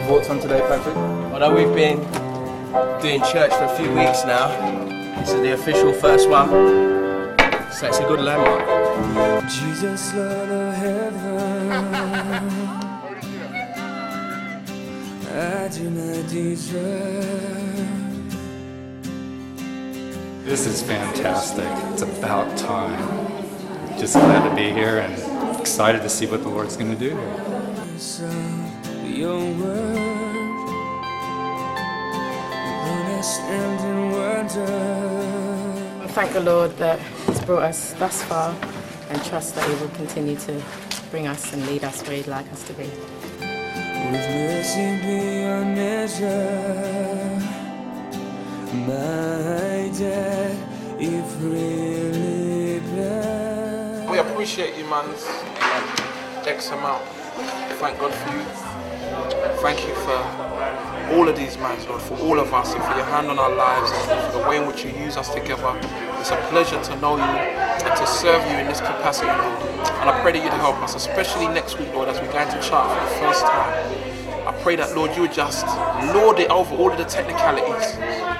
Any thoughts on today, Patrick? Although we've been doing church for a few weeks now, this is the official first one, so it's a good landmark. Jesus, Lord of heaven, I do not deserve. This is fantastic. It's about time. Just glad to be here and excited to see what the Lord's going to do. So, your word, Lord, I stand in wonder. Thank the Lord that He's brought us thus far and trust that He will continue to bring us and lead us where He'd like us to be. With mercy beyond measure, my dad, if really bad. We appreciate you, man. X amount. Thank God for you. Thank you for all of these man, Lord, for all of us, and for your hand on our lives, and for the way in which you use us together. It's a pleasure to know you and to serve you in this capacity, Lord. And I pray that you'd help us, especially next week, Lord, as we go into chart for the first time. I pray that, Lord, you would just lord it over all of the technicalities.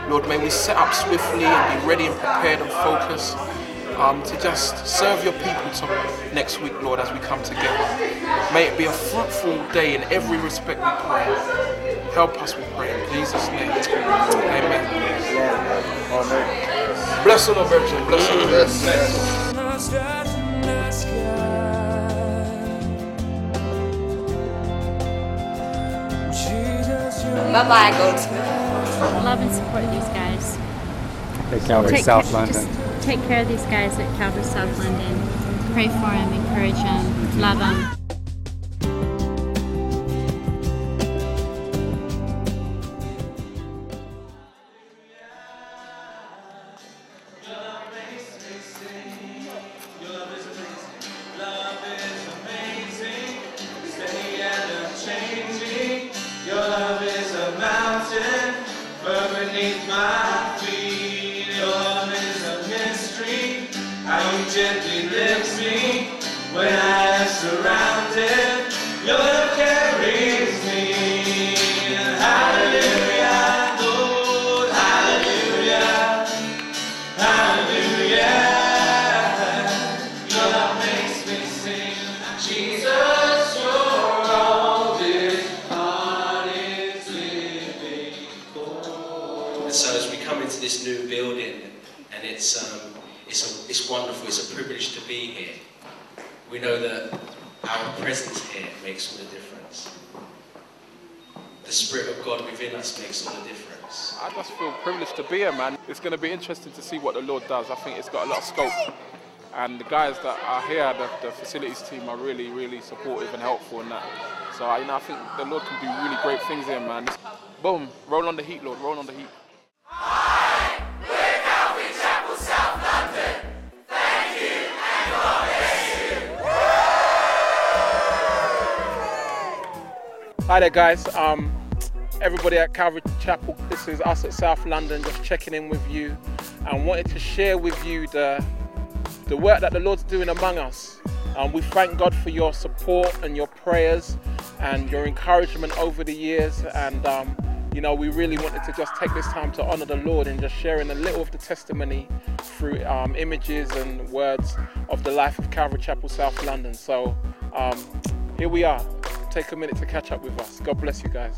Lord, may we set up swiftly and be ready and prepared and focused um, to just serve your people to next week, Lord, as we come together. May it be a fruitful day in every respect we pray. Help us, we pray, in Jesus' name. Amen. Bless the Lord, Virgin. Bless the Lord. No stars in the sky. Jesus, you're Bye bye, Goldsmith. Love and support these guys. Hey, Calvary Take South care, London. Take care of these guys at Calvary South London. Pray for them, encourage them, love them. How you gently lift me when I am surrounded. Your love carries me. Hallelujah, Lord, hallelujah, hallelujah. Your love makes me sing. Jesus, you're all this heart is living And so as we come into this new building, and it's um, it's a, it's wonderful. It's a privilege to be here. We know that our presence here makes all the difference. The Spirit of God within us makes all the difference. I just feel privileged to be here, man. It's going to be interesting to see what the Lord does. I think it's got a lot of scope. And the guys that are here, the, the facilities team, are really, really supportive and helpful in that. So, you know, I think the Lord can do really great things here, man. Boom, roll on the heat, Lord, roll on the heat. Hi there, guys. Um, everybody at Calvary Chapel, this is us at South London, just checking in with you and wanted to share with you the, the work that the Lord's doing among us. Um, we thank God for your support and your prayers and your encouragement over the years. And, um, you know, we really wanted to just take this time to honor the Lord and just sharing a little of the testimony through um, images and words of the life of Calvary Chapel, South London. So um, here we are. Take a minute to catch up with us. God bless you guys.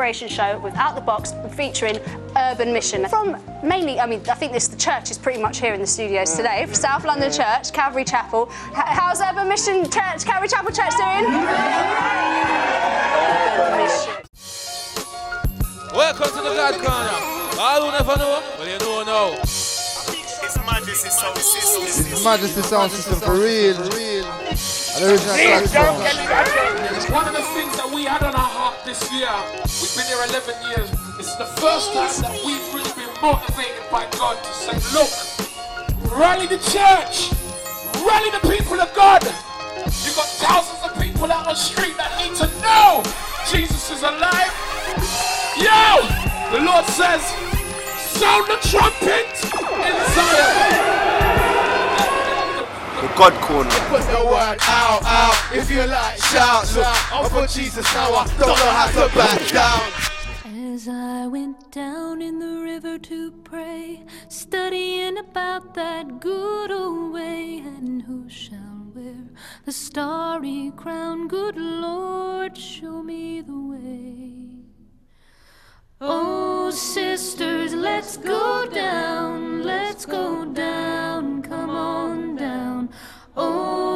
collaboration show with Out the Box featuring Urban Mission. From mainly, I mean, I think this the church is pretty much here in the studios mm. today. Mm. South London Church, Calvary Chapel. how's Urban Mission Church, Calvary Chapel Church doing? Welcome to the God Corner. I who never know, are you know now. It's Majesty Sound System. For real. Real. And there is no It's one of the things that we had on our this year. We've been here 11 years. It's the first time that we've really been motivated by God to say, look, rally the church, rally the people of God. You've got thousands of people out on the street that need to know Jesus is alive. Yo, the Lord says, sound the trumpet in Zion. The God Corner. Put the word out, out. If you like, shout. Look, I'm for Jesus now. I don't know how to back down. As I went down in the river to pray, studying about that good old way, and who shall wear the starry crown? Good Lord, show me the way. Oh, sisters, let's go down, let's go down,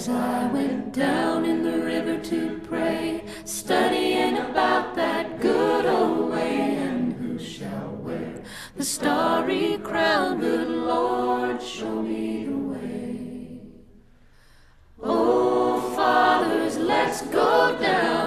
As I went down in the river to pray, studying about that good old way, and who shall wear the starry crown? Good Lord, show me the way. Oh, fathers, let's go down,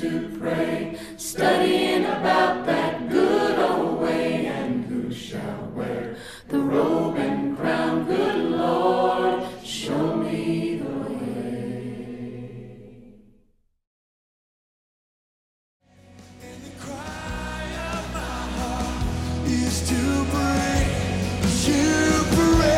to pray, studying about that good old way, and who shall wear the robe and crown? Good Lord, show me the way. And the cry of my heart is to pray, you pray.